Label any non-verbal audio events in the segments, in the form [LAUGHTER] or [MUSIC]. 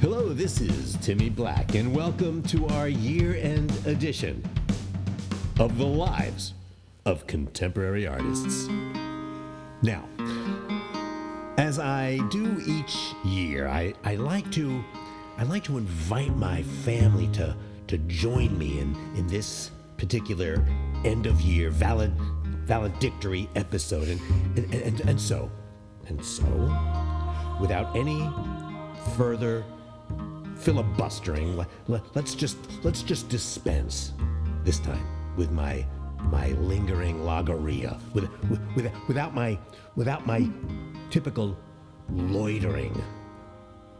Hello, this is Timmy Black, and welcome to our year end edition of the lives of contemporary artists. Now, as I do each year, I, I like to I like to invite my family to to join me in, in this particular end of year valid valedictory episode and and, and, and so and so without any further filibustering let, let's just let's just dispense this time with my my lingering logorrhea with, with, with, without my without my typical loitering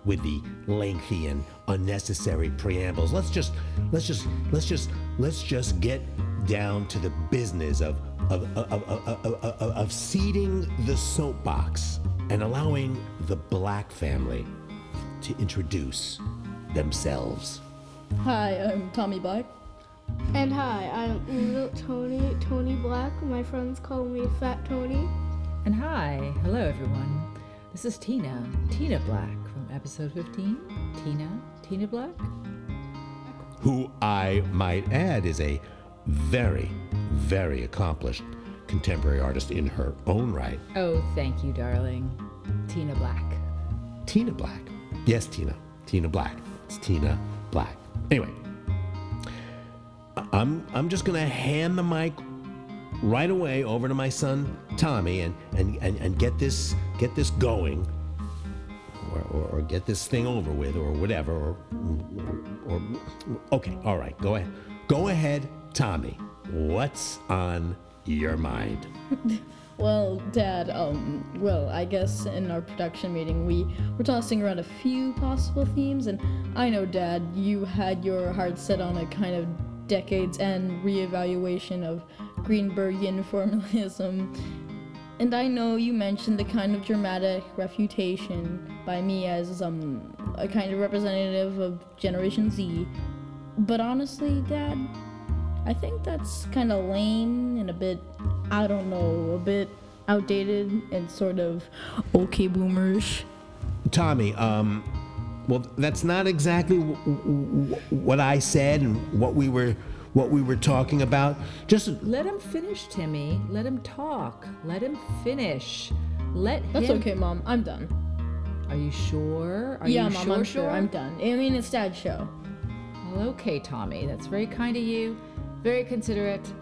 with the lengthy and unnecessary preambles. Let's just let's just let's just let's just get down to the business of of, of, of, of, ceding the soapbox and allowing the black family to introduce themselves. Hi, I'm Tommy Black. And hi, I'm little Tony, Tony Black. My friends call me Fat Tony. And hi, hello everyone. This is Tina, Tina Black from episode 15. Tina, Tina Black. Who I might add is a very, very accomplished contemporary artist in her own right. Oh, thank you, darling. Tina Black. Tina Black. Yes, Tina. Tina Black. It's Tina Black. Anyway, I'm I'm just gonna hand the mic right away over to my son Tommy and and, and, and get this get this going. Or, or, or get this thing over with or whatever or, or, or okay all right go ahead go ahead tommy what's on your mind [LAUGHS] Well, Dad, um, well, I guess in our production meeting we were tossing around a few possible themes, and I know, Dad, you had your heart set on a kind of decades end reevaluation of Greenbergian [LAUGHS] formalism. And I know you mentioned the kind of dramatic refutation by me as um, a kind of representative of Generation Z. But honestly, Dad, I think that's kind of lame and a bit, I don't know, a bit outdated and sort of okay boomerish. Tommy, um, well, that's not exactly w- w- what I said and what we were what we were talking about. Just Let him finish, Timmy. Let him talk. Let him finish. Let him That's him. okay, Mom. I'm done. Are you sure? Are yeah, you Mom, sure? I'm sure. sure? I'm done. I mean, it's Dad's show. Well, okay, Tommy. That's very kind of you. Very considerate.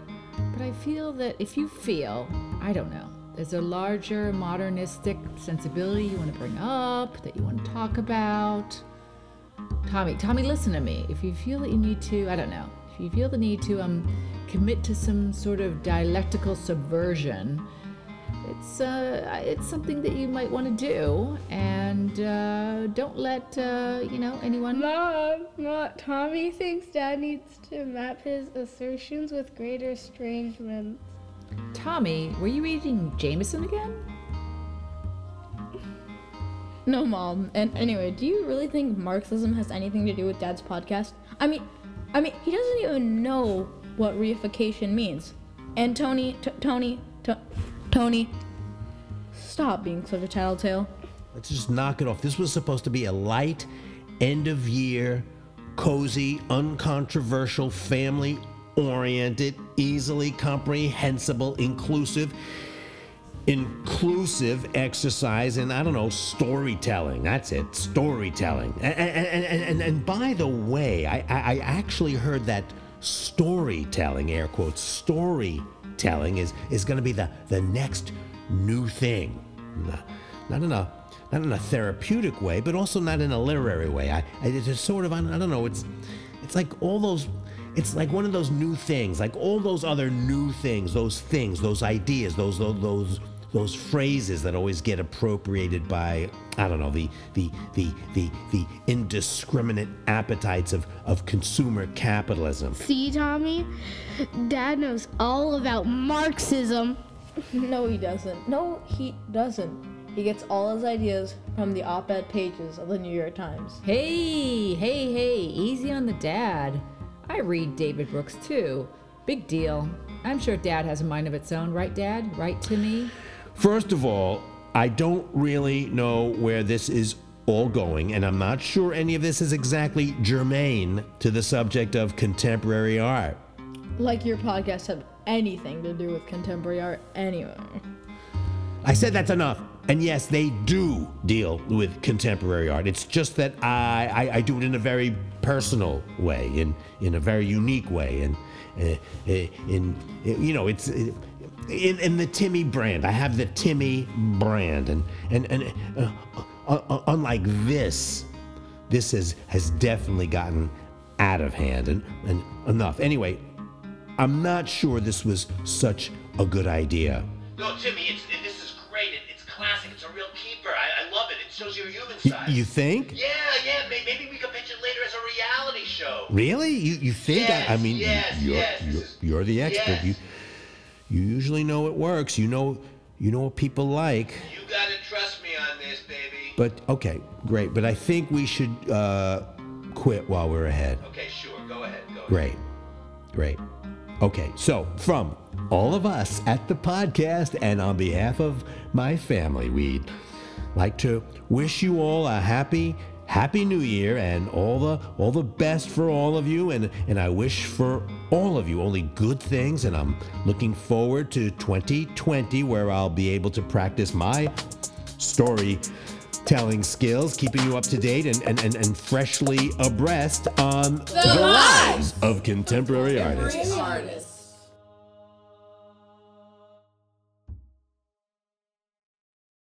But I feel that if you feel, I don't know, there's a larger modernistic sensibility you want to bring up, that you want to talk about. Tommy, Tommy, listen to me. If you feel that you need to, I don't know, if you feel the need to um, commit to some sort of dialectical subversion, it's uh, it's something that you might want to do, and uh, don't let uh, you know anyone. Mom, Mom, Tommy thinks Dad needs to map his assertions with greater estrangements. Tommy, were you reading Jameson again? No, Mom. And anyway, do you really think Marxism has anything to do with Dad's podcast? I mean, I mean, he doesn't even know what reification means. And Tony, t- Tony, t- Tony, stop being such a tattletale. let's just knock it off. This was supposed to be a light, end of year, cozy, uncontroversial, family oriented, easily comprehensible, inclusive, inclusive exercise and I don't know, storytelling. That's it, storytelling. And, and, and, and, and by the way, I, I, I actually heard that storytelling, air quotes, storytelling is, is going to be the, the next new thing. Not- in a not in a therapeutic way, but also not in a literary way. I, I it's just sort of I don't, I don't know. It's it's like all those. It's like one of those new things, like all those other new things, those things, those ideas, those those those, those phrases that always get appropriated by I don't know the the the the the indiscriminate appetites of of consumer capitalism. See, Tommy? Dad knows all about Marxism. [LAUGHS] No, he doesn't. No, he doesn't. He gets all his ideas from the op ed pages of the New York Times. Hey, hey, hey, easy on the dad. I read David Brooks too. Big deal. I'm sure dad has a mind of its own, right, dad? Right, Timmy? First of all, I don't really know where this is all going, and I'm not sure any of this is exactly germane to the subject of contemporary art. Like your podcast have anything to do with contemporary art anyway. I said that's enough. And yes, they do deal with contemporary art. It's just that I, I, I do it in a very personal way, in, in a very unique way, and uh, uh, in, you know, it's in, in the Timmy brand. I have the Timmy brand, and and and uh, uh, uh, unlike this, this has has definitely gotten out of hand and and enough. Anyway, I'm not sure this was such a good idea. No, Timmy, it's, it, this is great. It, it's classic. It's a real keeper. I, I love it. It shows your human Y- side. you think? yeah, yeah. May, maybe we could pitch it later as a reality show. Really? You you think? I, I mean, yes, you're, yes, you're, you're the expert. yes. You you usually know it works. You know you know what people like. You gotta trust me on this, baby. But okay, great. But I think we should uh, quit while we're ahead. Okay, sure. Go ahead. Go ahead. Great, great. Okay, so from all of us at the podcast and on behalf of my family, we'd like to wish you all a happy, happy new year and all the all the best for all of you and and I wish for all of you only good things and I'm looking forward to 2020 where I'll be able to practice my story telling skills, keeping you up to date and, and, and, and freshly abreast on the, lives of contemporary artists. artists.